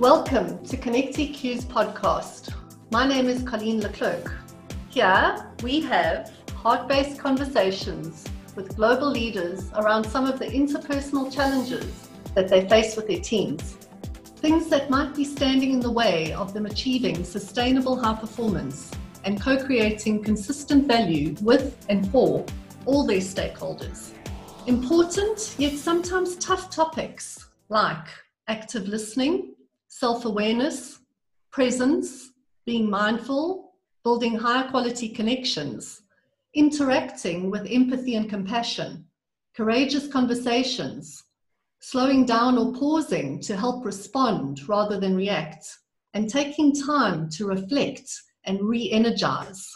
Welcome to Connect EQ's podcast. My name is Colleen Leclerc. Here we have heart based conversations with global leaders around some of the interpersonal challenges that they face with their teams. Things that might be standing in the way of them achieving sustainable high performance and co creating consistent value with and for all their stakeholders. Important, yet sometimes tough topics like active listening, self awareness, presence, being mindful, building high quality connections, interacting with empathy and compassion, courageous conversations, slowing down or pausing to help respond rather than react, and taking time to reflect and re energize.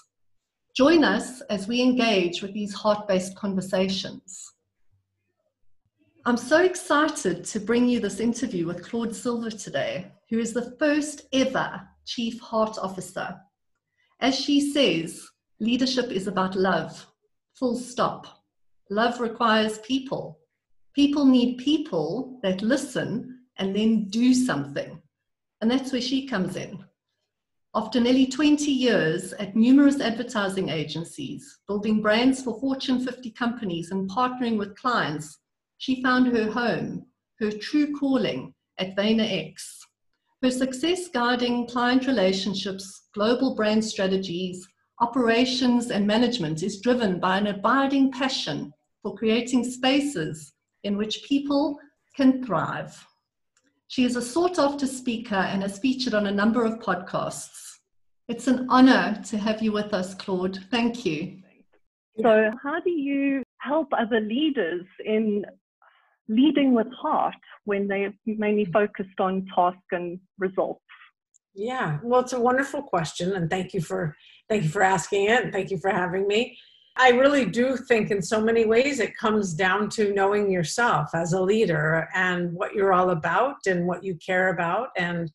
Join us as we engage with these heart based conversations. I'm so excited to bring you this interview with Claude Silver today, who is the first ever Chief Heart Officer. As she says, leadership is about love, full stop. Love requires people. People need people that listen and then do something. And that's where she comes in. After nearly 20 years at numerous advertising agencies, building brands for Fortune 50 companies and partnering with clients she found her home, her true calling at VaynerX. Her success guiding client relationships, global brand strategies, operations, and management is driven by an abiding passion for creating spaces in which people can thrive. She is a sought after speaker and has featured on a number of podcasts. It's an honor to have you with us, Claude. Thank you. So, how do you help other leaders in leading with heart when they are mainly focused on task and results? Yeah, well, it's a wonderful question, and thank you for thank you for asking it, and thank you for having me. I really do think, in so many ways, it comes down to knowing yourself as a leader and what you're all about, and what you care about, and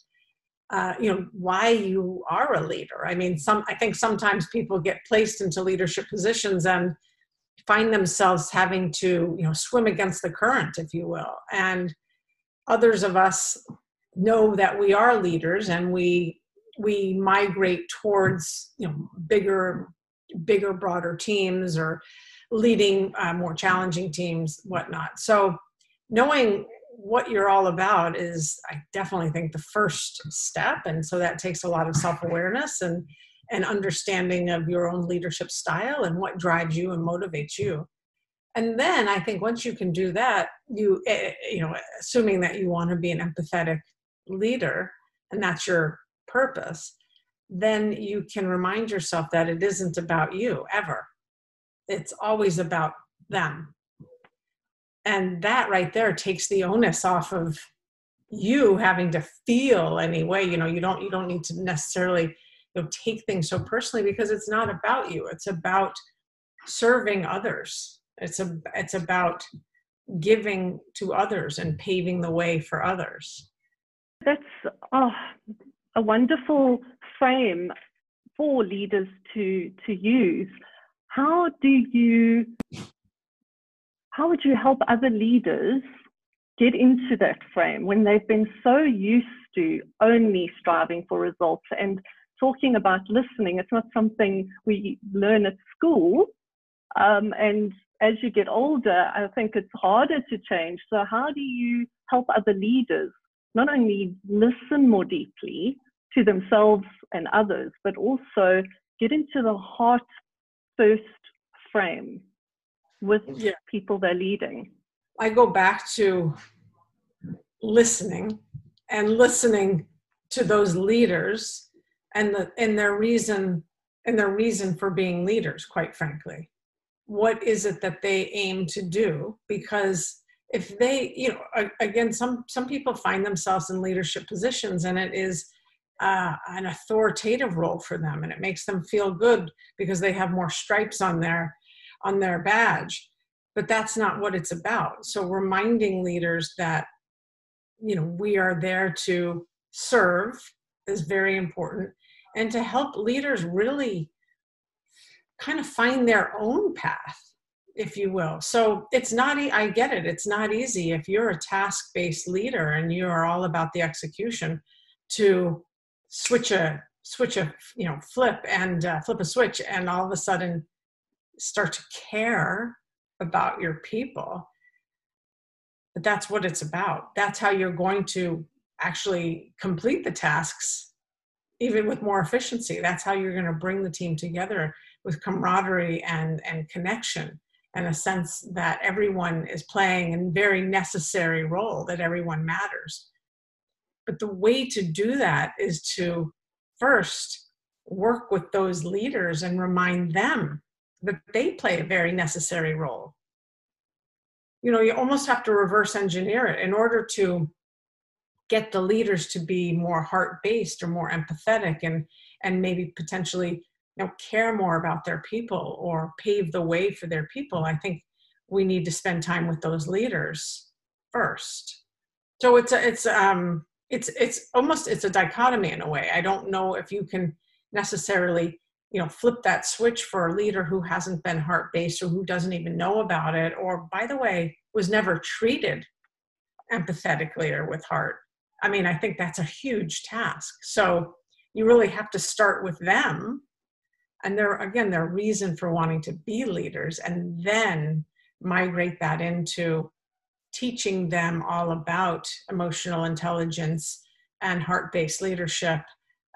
uh, you know why you are a leader. I mean, some I think sometimes people get placed into leadership positions and find themselves having to you know swim against the current if you will. And others of us know that we are leaders and we we migrate towards you know bigger bigger broader teams or leading uh, more challenging teams whatnot. So knowing what you're all about is i definitely think the first step. And so that takes a lot of self-awareness and an understanding of your own leadership style and what drives you and motivates you. And then i think once you can do that you eh, you know assuming that you want to be an empathetic leader and that's your purpose then you can remind yourself that it isn't about you ever. It's always about them. And that right there takes the onus off of you having to feel any way you know you don't you don't need to necessarily you know take things so personally because it's not about you. It's about serving others. It's a it's about giving to others and paving the way for others. That's oh, a wonderful frame for leaders to to use. How do you how would you help other leaders get into that frame when they've been so used to only striving for results and talking about listening. It's not something we learn at school. Um, and as you get older, I think it's harder to change. So, how do you help other leaders not only listen more deeply to themselves and others, but also get into the heart first frame with yeah. people they're leading? I go back to listening and listening to those leaders and the and their reason and their reason for being leaders quite frankly. What is it that they aim to do? Because if they you know again some some people find themselves in leadership positions and it is uh, an authoritative role for them and it makes them feel good because they have more stripes on their on their badge. But that's not what it's about. So reminding leaders that you know we are there to serve is very important. And to help leaders really kind of find their own path if you will. So it's not i get it. It's not easy. If you're a task based leader and you are all about the execution to switch a switch a you know flip and uh, flip a switch and all of a sudden start to care about your people but that's what it's about. That's how you're going to actually complete the tasks even with more efficiency. That's how you're going to bring the team together with camaraderie and and connection and a sense that everyone is playing a very necessary role that everyone matters. But the way to do that is to first work with those leaders and remind them that they play a very necessary role. You know you almost have to reverse engineer it. In order to get the leaders to be more heart based or more empathetic and and maybe potentially you know care more about their people or pave the way for their people i think we need to spend time with those leaders first. So it's a, it's um it's it's almost it's a dichotomy in a way. I don't know if you can necessarily you know flip that switch for a leader who hasn't been heart based or who doesn't even know about it or by the way was never treated empathetically or with heart i mean i think that's a huge task. So you really have to start with them. And their again their reason for wanting to be leaders and then migrate that into teaching them all about emotional intelligence and heart-based leadership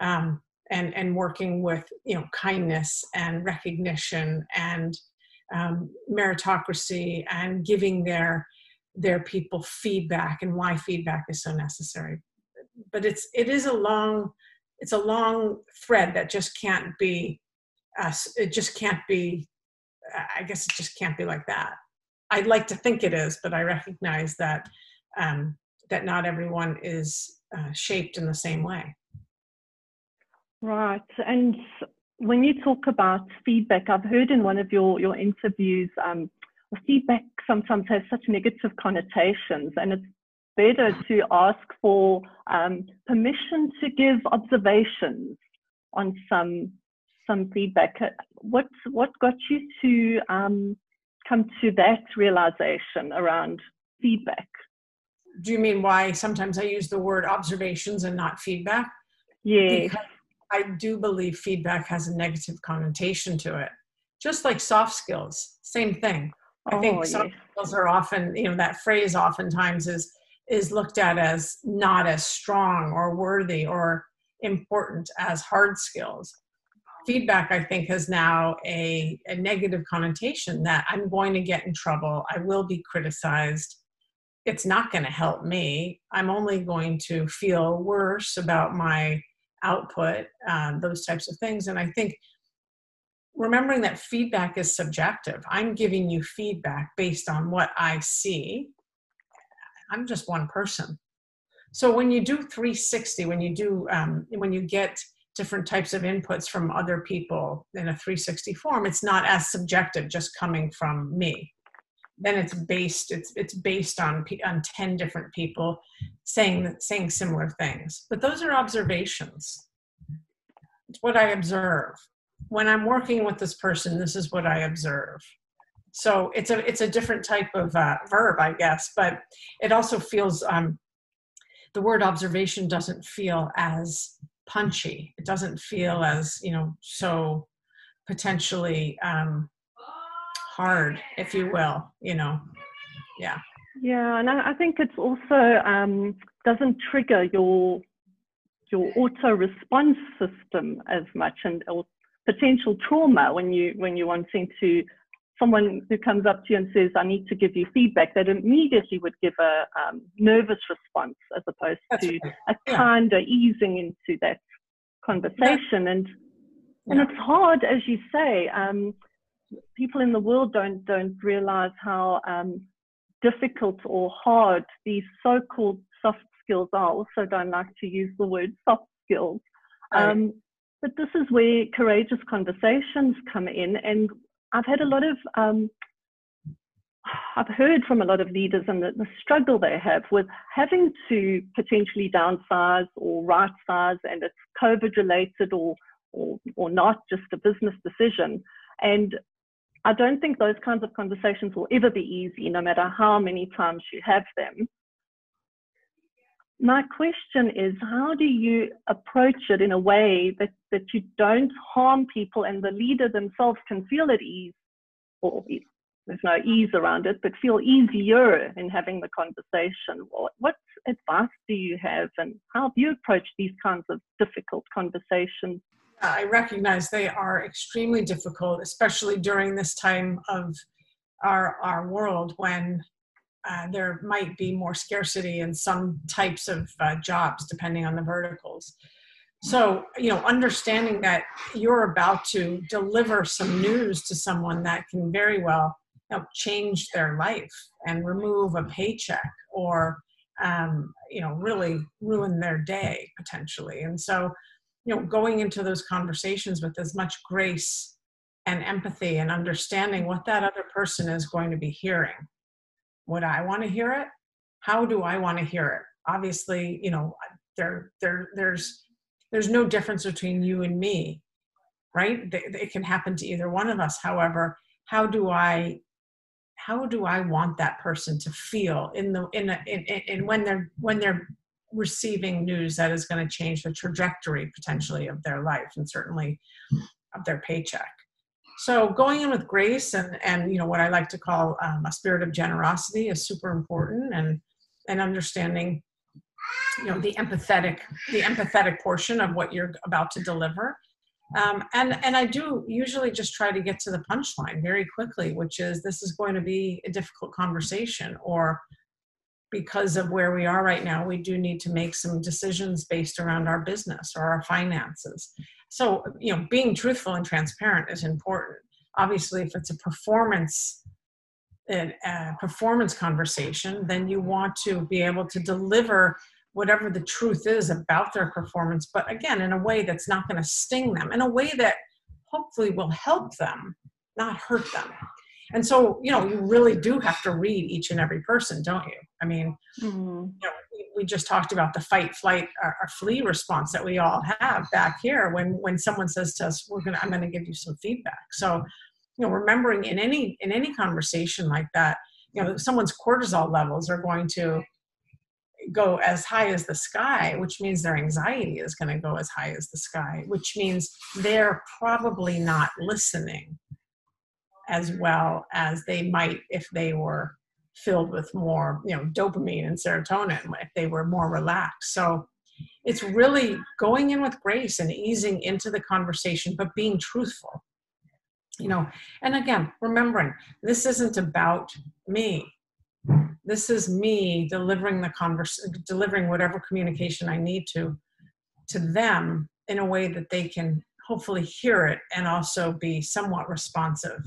um, and and working with you know kindness and recognition and um, meritocracy and giving their their people feedback and why feedback is so necessary. But it's it is a long it's a long thread that just can't be uh, it just can't be i guess it just can't be like that. I'd like to think it is but i recognize that um, that not everyone is uh, shaped in the same way. Right and when you talk about feedback i've heard in one of your your interviews um, feedback sometimes has such negative connotations and it's better to ask for um, permission to give observations on some some feedback. What what got you to um, come to that realization around feedback? Do you mean why sometimes I use the word observations and not feedback? Yeah. I do believe feedback has a negative connotation to it. Just like soft skills, same thing. I think oh, yes. skills are often, you know, that phrase oftentimes is is looked at as not as strong or worthy or important as hard skills feedback i think has now a, a negative connotation that i'm going to get in trouble i will be criticized it's not going to help me i'm only going to feel worse about my output um, those types of things and i think remembering that feedback is subjective. I'm giving you feedback based on what i see. I'm just one person. So when you do 360 when you do um, when you get different types of inputs from other people in a 360 form it's not as subjective just coming from me. Then it's based it's it's based on on 10 different people saying saying similar things. But those are observations. It's what i observe when i'm working with this person this is what i observe so it's a it's a different type of uh, verb i guess but it also feels um, the word observation doesn't feel as punchy. It doesn't feel as, you know, so potentially um, hard, if you will, you know. Yeah. Yeah, and I, I think it's also um, doesn't trigger your your auto response system as much and or potential trauma when you when you're wanting to someone who comes up to you and says, I need to give you feedback, that immediately would give a um, nervous response as opposed That's to right. a yeah. kinder easing into that conversation. Yeah. And and yeah. it's hard, as you say. Um, people in the world don't don't realize how um, difficult or hard these so-called soft skills are. Also, don't like to use the word soft skills. Right. But this is where courageous conversations come in, and I've had a lot of, um, I've heard from a lot of leaders and the, the, struggle they have with having to potentially downsize or right size, and it's COVID related or, or, or not just a business decision. And I don't think those kinds of conversations will ever be easy, no matter how many times you have them. My question is how do you approach it in a way that, that you don't harm people and the leader themselves can feel at ease or there's no ease around it, but feel easier in having the conversation. What, advice do you have, and how do you approach these kinds of difficult conversations? I recognize they are extremely difficult, especially during this time of our our world when uh, there might be more scarcity in some types of uh, jobs, depending on the verticals. So, you know, understanding that you're about to deliver some news to someone that can very well know, change their life and remove a paycheck or um, you know really ruin their day potentially and so you know going into those conversations with as much grace and empathy and understanding what that other person is going to be hearing would i want to hear it how do i want to hear it? Obviously you know there there there's there's no difference between you and me right? It can happen to either one of us. However how do i how do I want that person to feel in the in a, in, in when they're when they're receiving news that is going to change the trajectory potentially of their life and certainly of their paycheck. So going in with grace and and you know what I like to call um, a spirit of generosity is super important and and understanding you know the empathetic the empathetic portion of what you're about to deliver. Um, and and I do usually just try to get to the punchline very quickly, which is this is going to be a difficult conversation, or because of where we are right now, we do need to make some decisions based around our business or our finances. So you know, being truthful and transparent is important. Obviously, if it's a performance a performance conversation, then you want to be able to deliver whatever the truth is about their performance, but again, in a way that's not going to sting them, in a way that hopefully will help them, not hurt them. And so, you know, you really do have to read each and every person, don't you? I mean, mm-hmm. you know, we just talked about the fight, flight, or, or, flee response that we all have back here when when someone says to us, "We're gonna, I'm gonna give you some feedback." So, you know, remembering in any in any conversation like that, you know, someone's cortisol levels are going to go as high as the sky, which means their anxiety is going to go as high as the sky, which means they're probably not listening as well as they might if they were filled with more, you know, dopamine and serotonin, if they were more relaxed. So it's really going in with grace and easing into the conversation, but being truthful. You know, and again, remembering this isn't about me this is me delivering the converse delivering whatever communication i need to to them in a way that they can hopefully hear it and also be somewhat responsive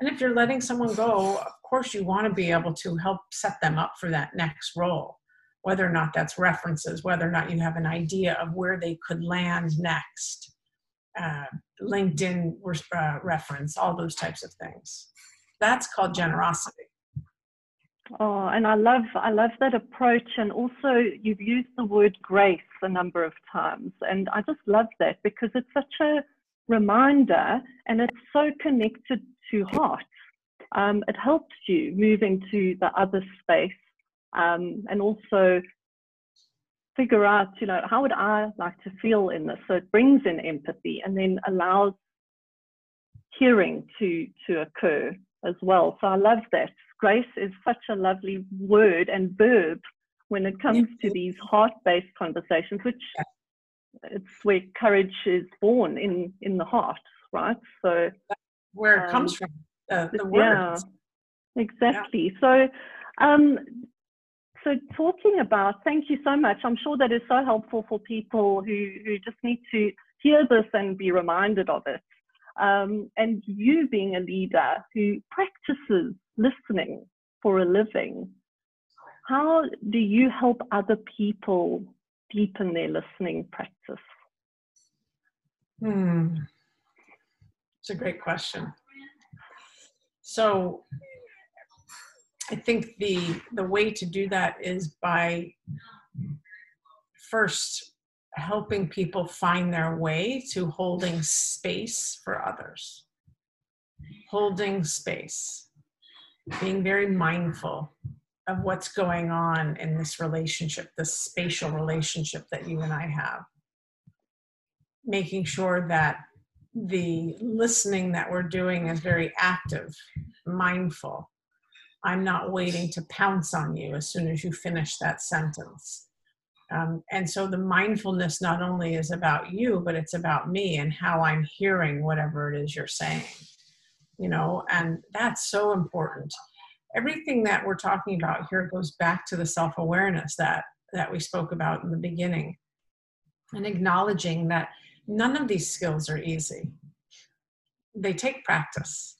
and if you're letting someone go of course you want to be able to help set them up for that next role. Whether or not that's references whether or not you have an idea of where they could land next uh, linkedin uh, reference all those types of things. That's called generosity. Oh, and I love I love that approach, and also you've used the word grace a number of times, and I just love that because it's such a reminder, and it's so connected to heart. Um, it helps you move into the other space, um, and also figure out, you know, how would I like to feel in this? So it brings in empathy, and then allows hearing to to occur as well. So I love that grace is such a lovely word and verb when it comes to these heart-based conversations, which it's where courage is born in in the heart, right? So where it um, comes from, uh, the words. Yeah, exactly. Yeah. So. Um, so talking about, thank you so much. I'm sure that is so helpful for people who, who just need to hear this and be reminded of it. Um, and you being a leader who practices listening for a living, how do you help other people deepen their listening practice? Hmm. It's a great question. So I think the the way to do that is by first helping people find their way to holding space for others. Holding space being very mindful of what's going on in this relationship, this spatial relationship that you and I have. Making sure that the listening that we're doing is very active, mindful. I'm not waiting to pounce on you as soon as you finish that sentence. Um, and so the mindfulness not only is about you, but it's about me and how I'm hearing whatever it is you're saying. You know, and that's so important. Everything that we're talking about here goes back to the self-awareness that that we spoke about in the beginning, and acknowledging that none of these skills are easy. They take practice,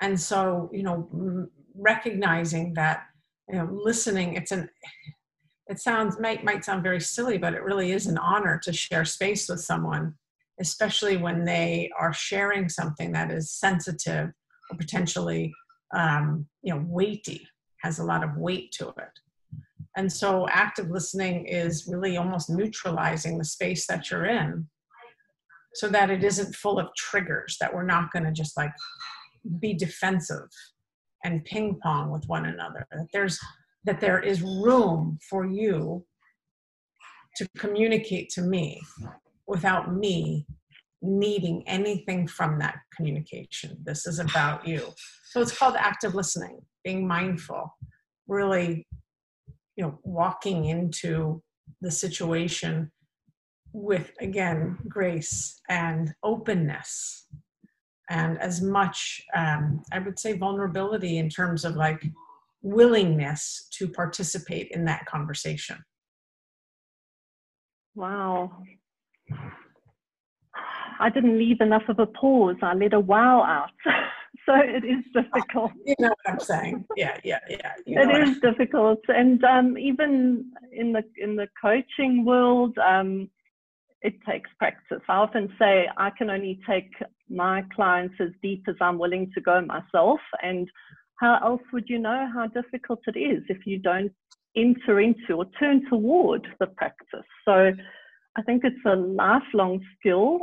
and so you know, recognizing that you know, listening. It's an it sounds might might sound very silly, but it really is an honor to share space with someone, especially when they are sharing something that is sensitive or potentially um, you know weighty, has a lot of weight to it. And so active listening is really almost neutralizing the space that you're in so that it isn't full of triggers that we're not going to just like be defensive and ping pong with one another. That there's that there is room for you to communicate to me without me needing anything from that communication. This is about you. So it's called active listening, being mindful, really, you know, walking into the situation with, again, grace and openness and as much, um, I would say, vulnerability in terms of like willingness to participate in that conversation. Wow. I didn't leave enough of a pause. I let a wow out. so it is difficult. You know what I'm saying? Yeah, yeah, yeah. You it is I... difficult, and um, even in the in the coaching world, um, it takes practice. I often say I can only take my clients as deep as I'm willing to go myself, and how else would you know how difficult it is if you don't enter into or turn toward the practice? So I think it's a lifelong skill,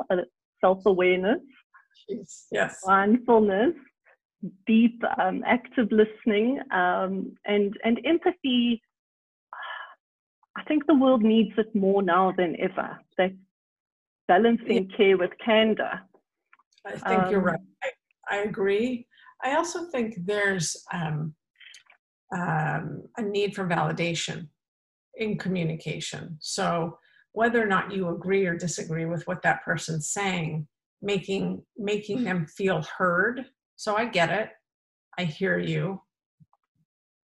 self awareness, yes. mindfulness, deep um, active listening, um, and, and empathy. I think the world needs it more now than ever. That balancing yeah. care with candor. I think um, you're right. I, I agree. I also think there's um, um, a need for validation in communication. So whether or not you agree or disagree with what that person's saying, making making them feel heard. So I get it. I hear you.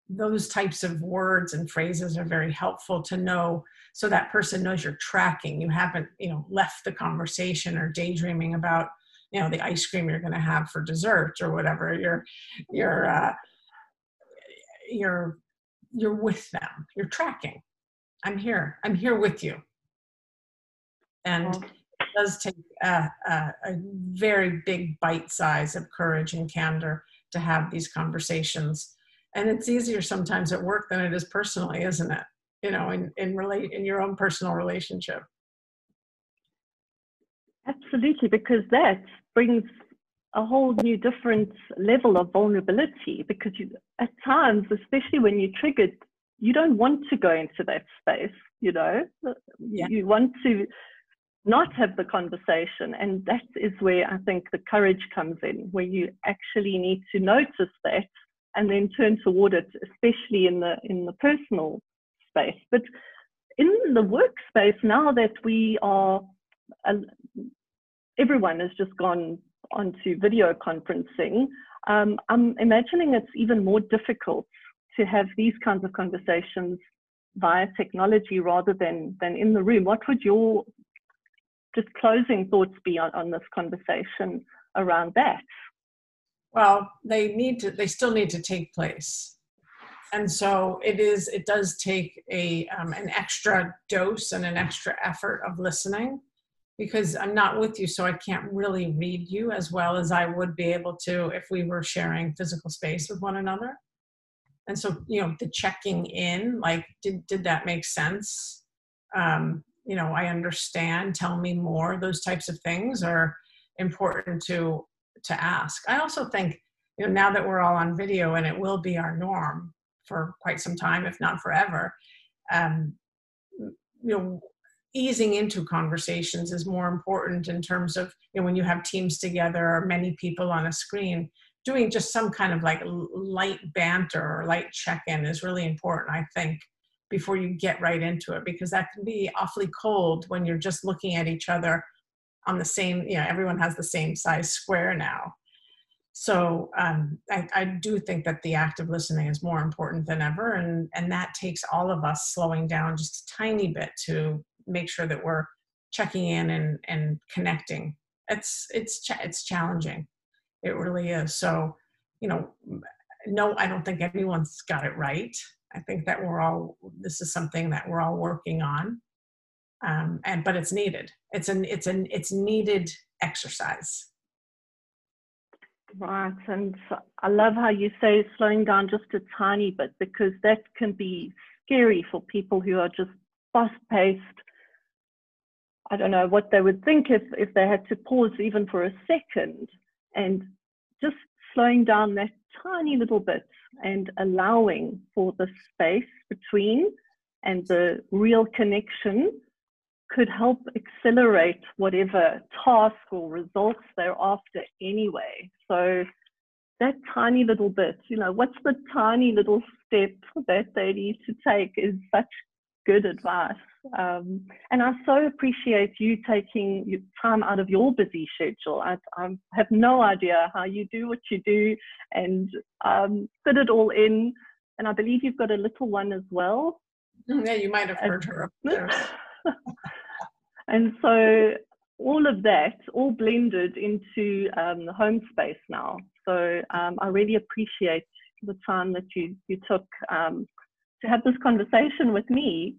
Those types of words and phrases are very helpful to know so that person knows you're tracking. You haven't, you know, left the conversation or daydreaming about you know the ice cream you're going to have for dessert or whatever. You're you're uh, you're you're with them. You're tracking. I'm here. I'm here with you. And it does take a, a, a very big bite size of courage and candor to have these conversations and it's easier sometimes at work than it is personally isn't it you know in in relate in your own personal relationship Absolutely, because that brings a whole new different level of vulnerability because you, at times, especially when you're triggered, you don't want to go into that space, you know, yeah. you want to not have the conversation. And that is where I think the courage comes in, where you actually need to notice that and then turn toward it, especially in the, in the personal space. But in the workspace, now that we are everyone has just gone onto video conferencing, um, I'm imagining it's even more difficult to have these kinds of conversations via technology rather than, than in the room. What would your just closing thoughts be on, on this conversation around that? Well, they need to, they still need to take place. And so it is, it does take a, um, an extra dose and an extra effort of listening because I'm not with you, so I can't really read you as well as I would be able to if we were sharing physical space with one another. And so, you know, the checking in, like, did, did that make sense? Um, you know, I understand, tell me more, those types of things are important to to ask. I also think, you know, now that we're all on video and it will be our norm for quite some time, if not forever. Um, you know, easing into conversations is more important in terms of you know when you have teams together or many people on a screen doing just some kind of like light banter or light check-in is really important i think before you get right into it because that can be awfully cold when you're just looking at each other on the same you know everyone has the same size square now. So um, I, I, do think that the active listening is more important than ever and and that takes all of us slowing down just a tiny bit to make sure that we're checking in and and connecting. It's it's it's challenging. It really is. So you know no i don't think anyone's got it right. I think that we're all this is something that we're all working on um, and but it's needed. It's an it's an it's needed exercise. Right and i love how you say slowing down just a tiny bit because that can be scary for people who are just fast paced I don't know what they would think if, if they had to pause even for a second and just slowing down that tiny little bit and allowing for the space between and the real connection could help accelerate whatever task or results they're after anyway. So that tiny little bit, you know, what's the tiny little step that they need to take is such good advice. Um, and I so appreciate you taking time out of your busy schedule. I, I, have no idea how you do what you do and um, fit it all in. And I believe you've got a little one as well. Yeah, you might have heard her. and so all of that all blended into um, the home space now. So um, I really appreciate the time that you, you took um, to have this conversation with me.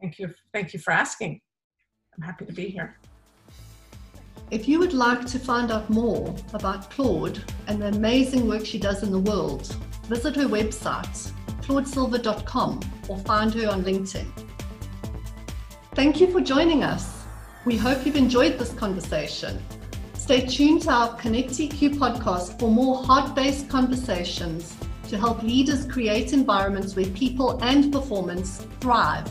Thank you. Thank you for asking. I'm happy to be here. If you would like to find out more about Claude and the amazing work she does in the world, visit her website, claudesilver.com, or find her on LinkedIn. Thank you for joining us. We hope you've enjoyed this conversation. Stay tuned to our Connect ConnectEQ podcast for more heart based conversations to help leaders create environments where people and performance thrive.